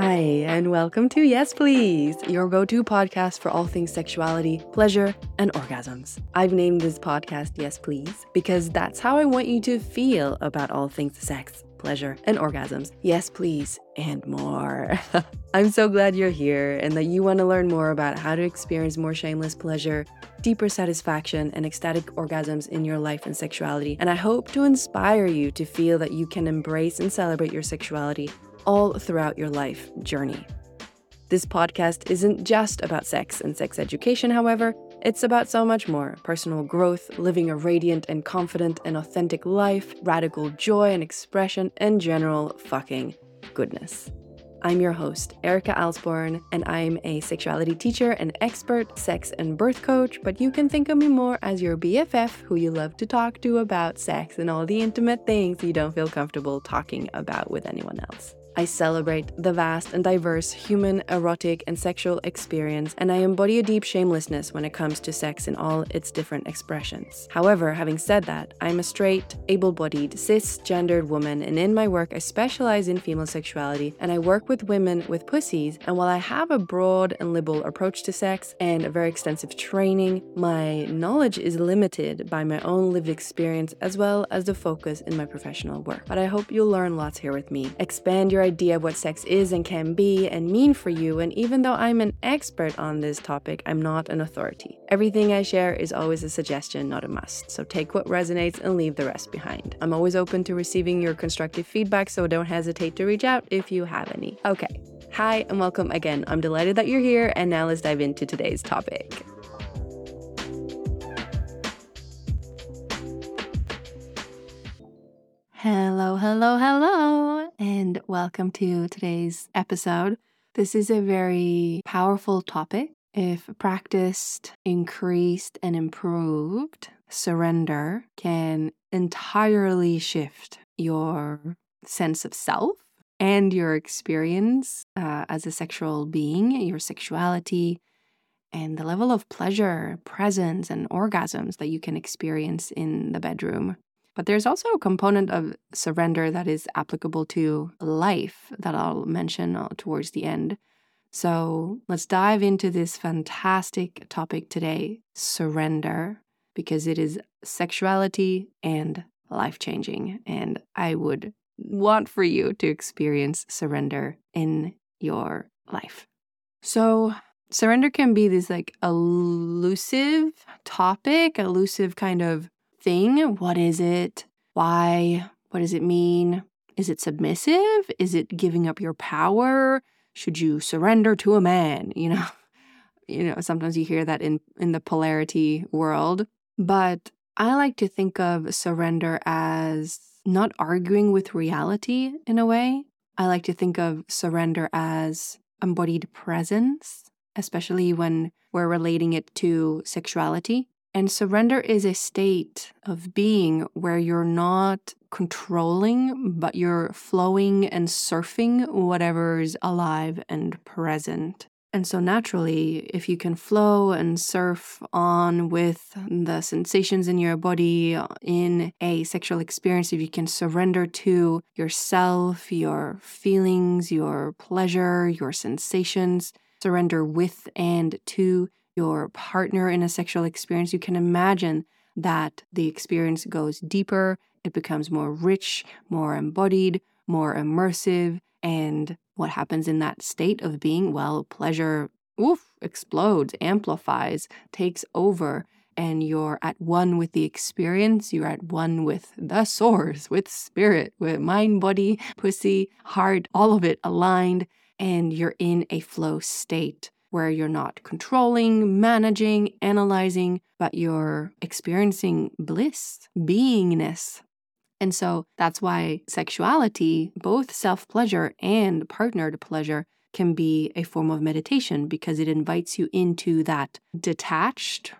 Hi, and welcome to Yes Please, your go to podcast for all things sexuality, pleasure, and orgasms. I've named this podcast Yes Please because that's how I want you to feel about all things sex, pleasure, and orgasms. Yes, please, and more. I'm so glad you're here and that you want to learn more about how to experience more shameless pleasure, deeper satisfaction, and ecstatic orgasms in your life and sexuality. And I hope to inspire you to feel that you can embrace and celebrate your sexuality all throughout your life journey. This podcast isn't just about sex and sex education, however, it's about so much more personal growth, living a radiant and confident and authentic life, radical joy and expression, and general fucking goodness. I'm your host, Erica Alsborn, and I'm a sexuality teacher and expert sex and birth coach, but you can think of me more as your BFF who you love to talk to about sex and all the intimate things you don't feel comfortable talking about with anyone else. I celebrate the vast and diverse human, erotic, and sexual experience, and I embody a deep shamelessness when it comes to sex in all its different expressions. However, having said that, I'm a straight, able bodied, cisgendered woman, and in my work, I specialize in female sexuality and I work with women with pussies. And while I have a broad and liberal approach to sex and a very extensive training, my knowledge is limited by my own lived experience as well as the focus in my professional work. But I hope you'll learn lots here with me, expand your idea of what sex is and can be and mean for you. And even though I'm an expert on this topic, I'm not an authority. Everything I share is always a suggestion, not a must. So take what resonates and leave the rest behind. I'm always open to receiving your constructive feedback, so don't hesitate to reach out if you have any. Okay. Hi, and welcome again. I'm delighted that you're here, and now let's dive into today's topic. Hello, hello, hello, and welcome to today's episode. This is a very powerful topic. If practiced, increased, and improved, surrender can entirely shift your sense of self and your experience uh, as a sexual being, your sexuality, and the level of pleasure, presence, and orgasms that you can experience in the bedroom. But there's also a component of surrender that is applicable to life that I'll mention uh, towards the end. So let's dive into this fantastic topic today surrender, because it is sexuality and life changing. And I would want for you to experience surrender in your life. So, surrender can be this like elusive topic, elusive kind of thing. What is it? Why? What does it mean? Is it submissive? Is it giving up your power? Should you surrender to a man? You know, you know, sometimes you hear that in in the polarity world, but I like to think of surrender as not arguing with reality in a way. I like to think of surrender as embodied presence, especially when we're relating it to sexuality. And surrender is a state of being where you're not controlling, but you're flowing and surfing whatever's alive and present. And so, naturally, if you can flow and surf on with the sensations in your body uh, in a sexual experience, if you can surrender to yourself, your feelings, your pleasure, your sensations, surrender with and to your partner in a sexual experience, you can imagine that the experience goes deeper, it becomes more rich, more embodied, more immersive. And what happens in that state of being? Well, pleasure, oof, explodes, amplifies, takes over. And you're at one with the experience. You're at one with the source, with spirit, with mind, body, pussy, heart, all of it aligned. And you're in a flow state where you're not controlling, managing, analyzing, but you're experiencing bliss, beingness. And so that's why sexuality, both self pleasure and partnered pleasure, can be a form of meditation because it invites you into that detached,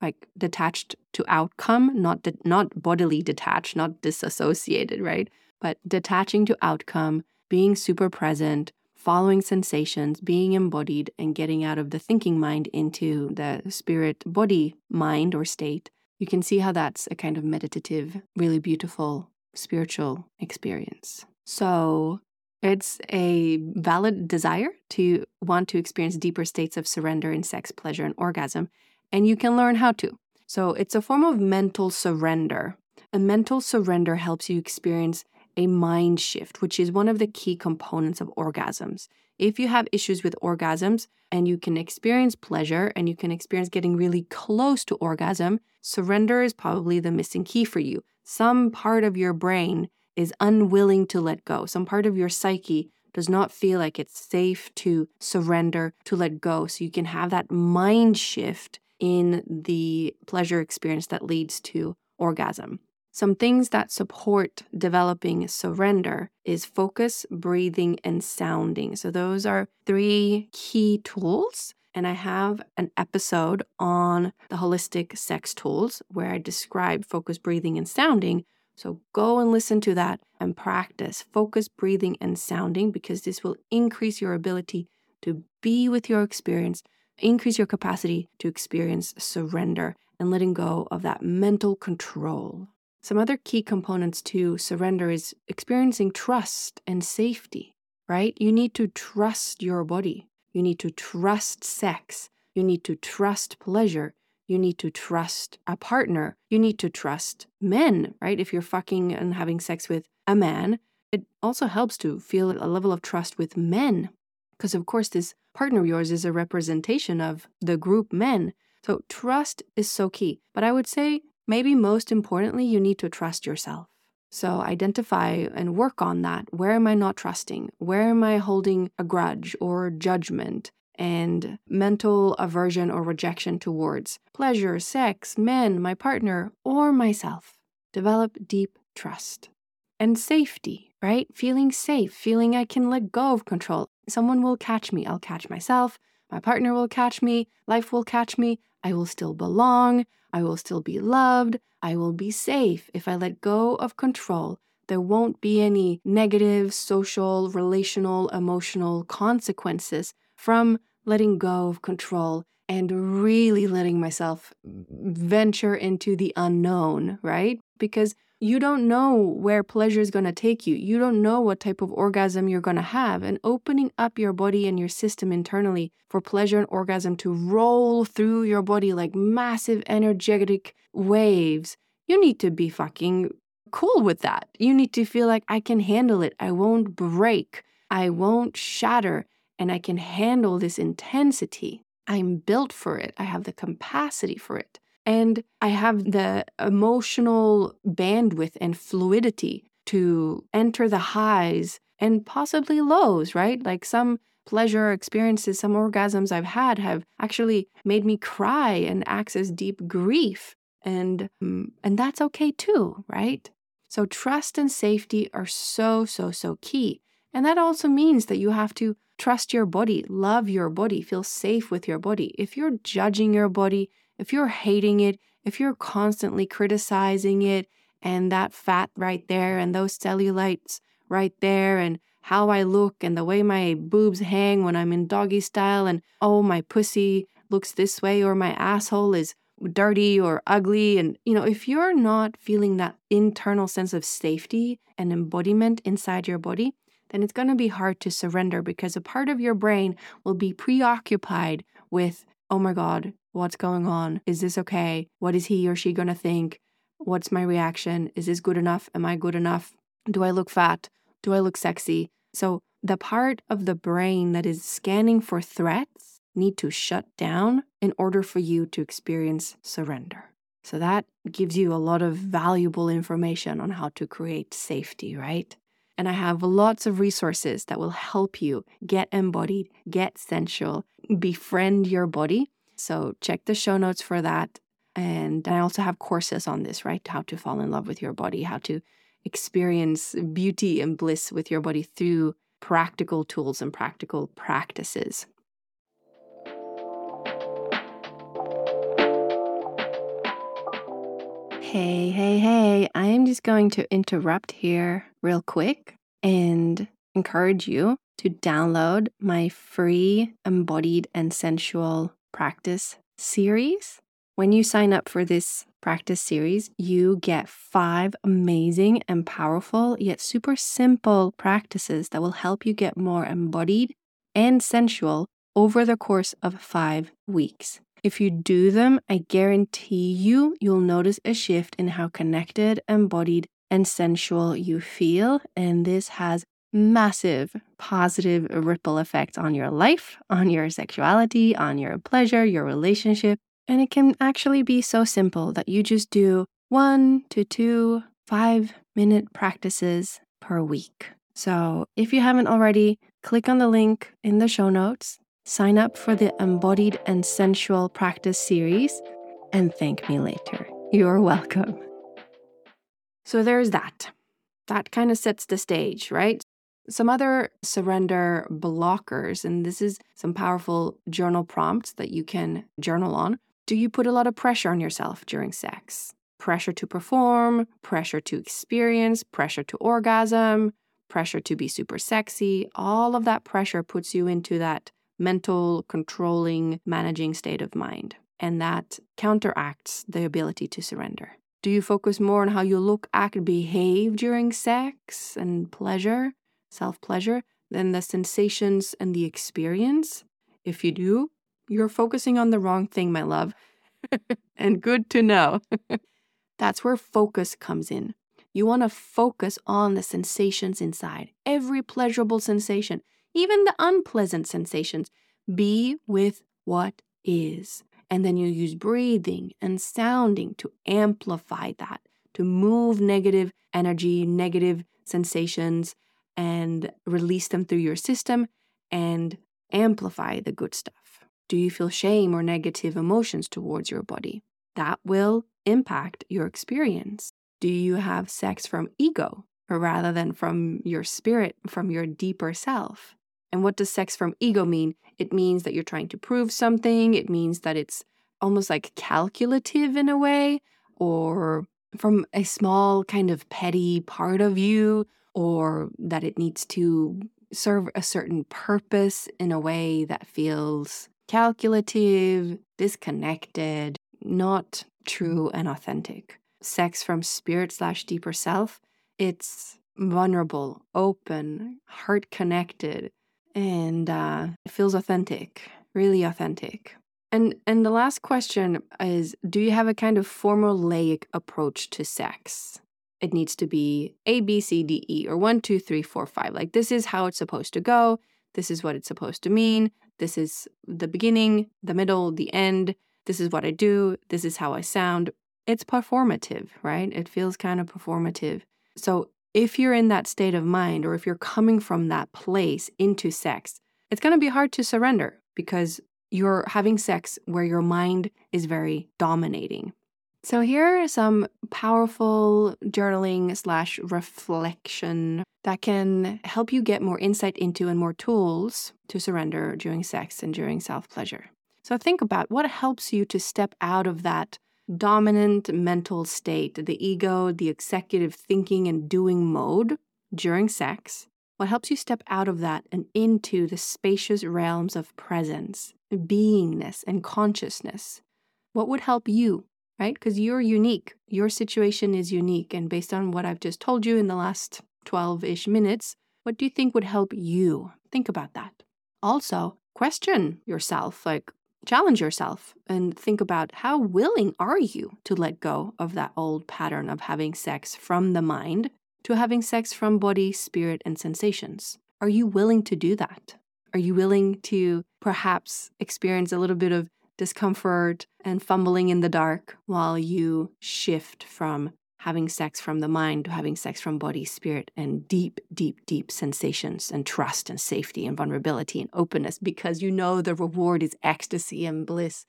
like detached to outcome, not de- not bodily detached, not disassociated, right? But detaching to outcome, being super present, following sensations, being embodied, and getting out of the thinking mind into the spirit body mind or state, you can see how that's a kind of meditative, really beautiful spiritual experience. So, It's a valid desire to want to experience deeper states of surrender in sex, pleasure, and orgasm, and you can learn how to. So it's a form of mental surrender. A mental surrender helps you experience a mind shift, which is one of the key components of orgasms. If you have issues with orgasms and you can experience pleasure and you can experience getting really close to orgasm, surrender is probably the missing key for you. Some part of your brain is unwilling to let go. Some part of your psyche does not feel like it's safe to surrender, to let go. So you can have that mind shift in the pleasure experience that leads to orgasm. Some things that support developing surrender is focus, breathing, and sounding. So, those are three key tools. And I have an episode on the holistic sex tools where I describe focus, breathing, and sounding, so go and listen to that and practice focus, breathing, and sounding because this will increase your ability to be with your experience, increase your capacity to experience surrender and letting go of that mental control. Some other key components to surrender is experiencing trust and safety, right? You need to trust your body. You need to trust sex. You need to trust pleasure you need to trust a partner. You need to trust men, right? If you're fucking and having sex with a man, it also helps to feel a level of trust with men. Because, of course, this partner of yours is a representation of the group men. So, trust is so key. But I would say, maybe most importantly, you need to trust yourself. So, identify and work on that. Where am I not trusting? Where am I holding a grudge or judgment? and mental aversion or rejection towards pleasure, sex, men, my partner, or myself. Develop deep trust. And safety, right? Feeling safe, feeling I can let go of control. Someone will catch me, I'll catch myself. My partner will catch me, life will catch me. I will still belong, I will still be loved, I will be safe if I let go of control there won't be any negative social, relational, emotional consequences from letting go of control and really letting myself venture into the unknown, right? Because you don't know where pleasure is going to take you. You don't know what type of orgasm you're going to have. And opening up your body and your system internally for pleasure and orgasm to roll through your body like massive energetic waves, you need to be fucking cool with that. You need to feel like I can handle it. I won't break. I won't shatter and I can handle this intensity. I'm built for it. I have the capacity for it. And I have the emotional bandwidth and fluidity to enter the highs and possibly lows, right? Like some pleasure experiences, some orgasms I've had have actually made me cry and access deep grief. And, mm, and that's okay too, right? So trust and safety are so, so, so key. And that also means that you have to trust your body, love your body, feel safe with your body. If you're judging your body, if you're hating it, if you're constantly criticizing it, and that fat right there, and those cellulites right there, and how I look, and the way my boobs hang when I'm in doggy style, and oh, my pussy looks this way, or my asshole is dirty or ugly. And, you know, if you're not feeling that internal sense of safety and embodiment inside your body, then it's going to be hard to surrender because a part of your brain will be preoccupied with, oh my God, what's going on? Is this okay? What is he or she going to think? What's my reaction? Is this good enough? Am I good enough? Do I look fat? Do I look sexy? So the part of the brain that is scanning for threats need to shut down in order for you to experience surrender. So that gives you a lot of valuable information on how to create safety, right? And I have lots of resources that will help you get embodied, get sensual, befriend your body. So check the show notes for that. And I also have courses on this, right? How to fall in love with your body, how to experience beauty and bliss with your body through practical tools and practical practices. Hey, hey, hey, I am just going to interrupt here real quick and encourage you to download my free embodied and sensual practice series. When you sign up for this practice series, you get five amazing and powerful, yet super simple practices that will help you get more embodied and sensual over the course of five weeks. If you do them, I guarantee you, you'll notice a shift in how connected, embodied, and sensual you feel. And this has massive positive ripple effect on your life, on your sexuality, on your pleasure, your relationship. And it can actually be so simple that you just do one to two five minute practices per week. So if you haven't already, click on the link in the show notes sign up for the Embodied and Sensual Practice series, and thank me later. You're welcome. So there's that. That kind of sets the stage, right? Some other surrender blockers, and this is some powerful journal prompts that you can journal on. Do you put a lot of pressure on yourself during sex? Pressure to perform, pressure to experience, pressure to orgasm, pressure to be super sexy. All of that pressure puts you into that mental, controlling, managing state of mind. And that counteracts the ability to surrender. Do you focus more on how you look, act, behave during sex and pleasure, self pleasure, than the sensations and the experience? If you do, you're focusing on the wrong thing, my love. and good to know. That's where focus comes in. You want to focus on the sensations inside, every pleasurable sensation even the unpleasant sensations. Be with what is. And then you use breathing and sounding to amplify that, to move negative energy, negative sensations, and release them through your system and amplify the good stuff. Do you feel shame or negative emotions towards your body? That will impact your experience. Do you have sex from ego rather than from your spirit, from your deeper self? And what does sex from ego mean? It means that you're trying to prove something. It means that it's almost like calculative in a way, or from a small kind of petty part of you, or that it needs to serve a certain purpose in a way that feels calculative, disconnected, not true and authentic. Sex from spirit slash deeper self, it's vulnerable, open, heart connected, and uh, it feels authentic, really authentic. And and the last question is do you have a kind of formulaic approach to sex? It needs to be A, B, C, D, E, or one, two, three, four, five. Like this is how it's supposed to go. This is what it's supposed to mean. This is the beginning, the middle, the end. This is what I do. This is how I sound. It's performative, right? It feels kind of performative. So if you're in that state of mind or if you're coming from that place into sex, it's going to be hard to surrender because you're having sex where your mind is very dominating. So, here are some powerful journaling slash reflection that can help you get more insight into and more tools to surrender during sex and during self pleasure. So, think about what helps you to step out of that dominant mental state, the ego, the executive thinking and doing mode during sex, what helps you step out of that and into the spacious realms of presence, beingness, and consciousness? What would help you, right? Because you're unique. Your situation is unique. And based on what I've just told you in the last 12 ish minutes, what do you think would help you? Think about that. Also, question yourself like, challenge yourself and think about how willing are you to let go of that old pattern of having sex from the mind to having sex from body, spirit, and sensations. Are you willing to do that? Are you willing to perhaps experience a little bit of discomfort and fumbling in the dark while you shift from having sex from the mind to having sex from body, spirit, and deep, deep, deep sensations and trust and safety and vulnerability and openness because you know the reward is ecstasy and bliss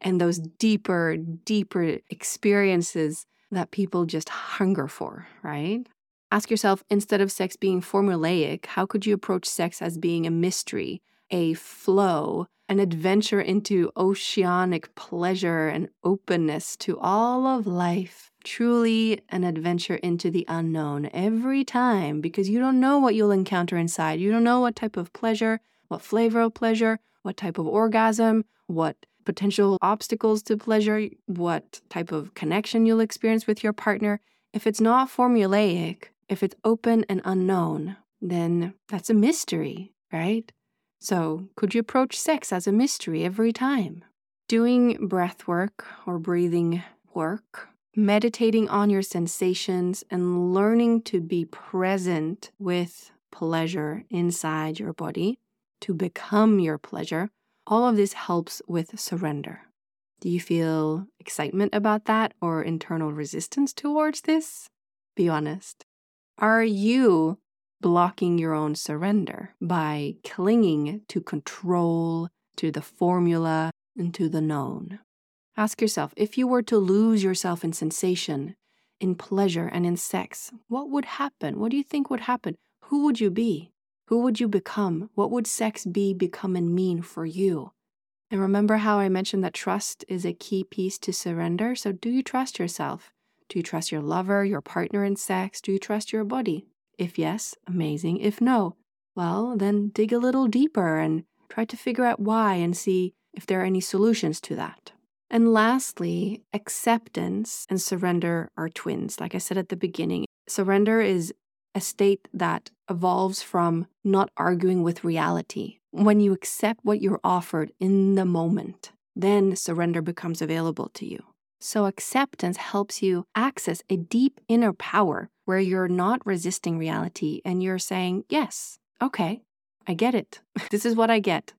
and those deeper, deeper experiences that people just hunger for, right? Ask yourself instead of sex being formulaic, how could you approach sex as being a mystery, a flow, an adventure into oceanic pleasure and openness to all of life? truly an adventure into the unknown every time because you don't know what you'll encounter inside. You don't know what type of pleasure, what flavor of pleasure, what type of orgasm, what potential obstacles to pleasure, what type of connection you'll experience with your partner. If it's not formulaic, if it's open and unknown, then that's a mystery, right? So, could you approach sex as a mystery every time? Doing breath work or breathing work, meditating on your sensations, and learning to be present with pleasure inside your body to become your pleasure, all of this helps with surrender. Do you feel excitement about that or internal resistance towards this? Be honest. Are you blocking your own surrender by clinging to control, to the formula, and to the known? Ask yourself if you were to lose yourself in sensation, in pleasure, and in sex, what would happen? What do you think would happen? Who would you be? Who would you become? What would sex be, become, and mean for you? And remember how I mentioned that trust is a key piece to surrender? So, do you trust yourself? Do you trust your lover, your partner in sex? Do you trust your body? If yes, amazing. If no, well, then dig a little deeper and try to figure out why and see if there are any solutions to that. And lastly, acceptance and surrender are twins. Like I said at the beginning, surrender is a state that evolves from not arguing with reality. When you accept what you're offered in the moment, then surrender becomes available to you. So, acceptance helps you access a deep inner power where you're not resisting reality and you're saying, Yes, okay, I get it. this is what I get.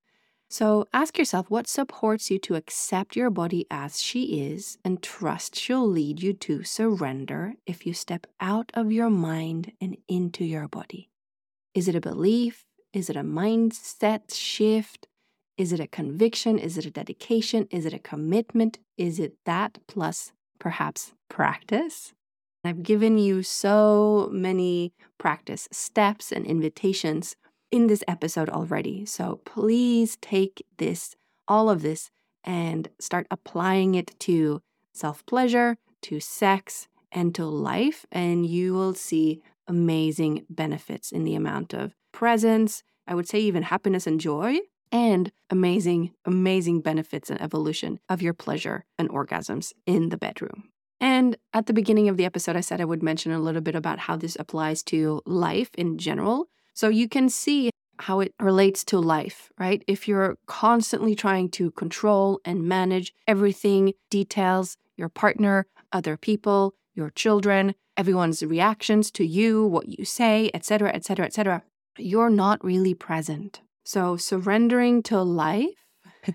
So ask yourself what supports you to accept your body as she is and trust she'll lead you to surrender if you step out of your mind and into your body. Is it a belief? Is it a mindset shift? Is it a conviction? Is it a dedication? Is it a commitment? Is it that plus perhaps practice? I've given you so many practice steps and invitations in this episode already. So please take this, all of this, and start applying it to self pleasure, to sex, and to life. And you will see amazing benefits in the amount of presence, I would say even happiness and joy, and amazing, amazing benefits and evolution of your pleasure and orgasms in the bedroom. And at the beginning of the episode, I said I would mention a little bit about how this applies to life in general. So you can see how it relates to life, right? If you're constantly trying to control and manage everything, details, your partner, other people, your children, everyone's reactions to you, what you say, etc., etc., etc., you're not really present. So surrendering to life mm-hmm.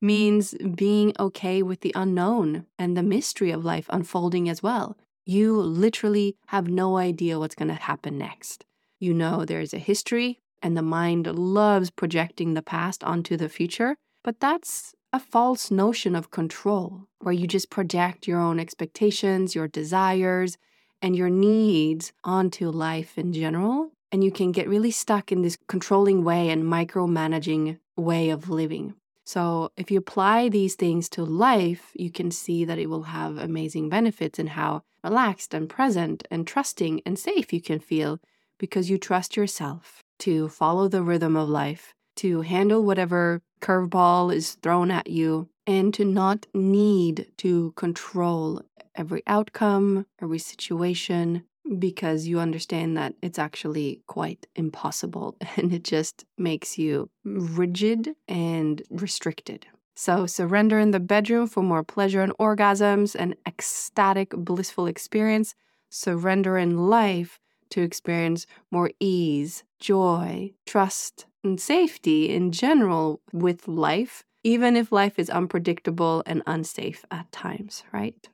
means being okay with the unknown and the mystery of life unfolding as well. You literally have no idea what's going to happen next. You know there's a history, and the mind loves projecting the past onto the future, but that's a false notion of control, where you just project your own expectations, your desires, and your needs onto life in general. And you can get really stuck in this controlling way and micromanaging way of living. So, if you apply these things to life, you can see that it will have amazing benefits in how relaxed and present and trusting and safe you can feel because you trust yourself to follow the rhythm of life, to handle whatever curveball is thrown at you, and to not need to control every outcome, every situation, because you understand that it's actually quite impossible and it just makes you rigid and restricted. So, surrender in the bedroom for more pleasure and orgasms, an ecstatic, blissful experience. Surrender in life to experience more ease, joy, trust, and safety in general with life, even if life is unpredictable and unsafe at times, right?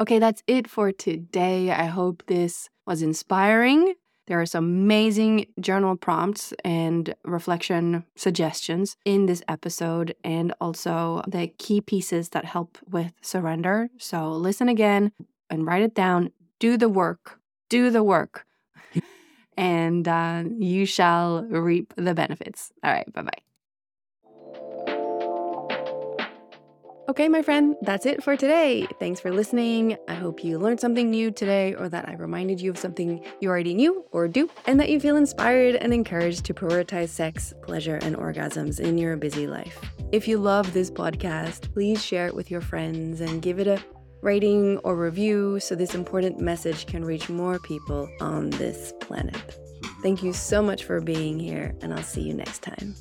Okay, that's it for today. I hope this was inspiring. There are some amazing journal prompts and reflection suggestions in this episode, and also the key pieces that help with surrender. So, listen again and write it down. Do the work. Do the work and uh, you shall reap the benefits. All right, bye bye. Okay, my friend, that's it for today. Thanks for listening. I hope you learned something new today, or that I reminded you of something you already knew or do, and that you feel inspired and encouraged to prioritize sex, pleasure, and orgasms in your busy life. If you love this podcast, please share it with your friends and give it a rating or review so this important message can reach more people on this planet. Thank you so much for being here, and I'll see you next time.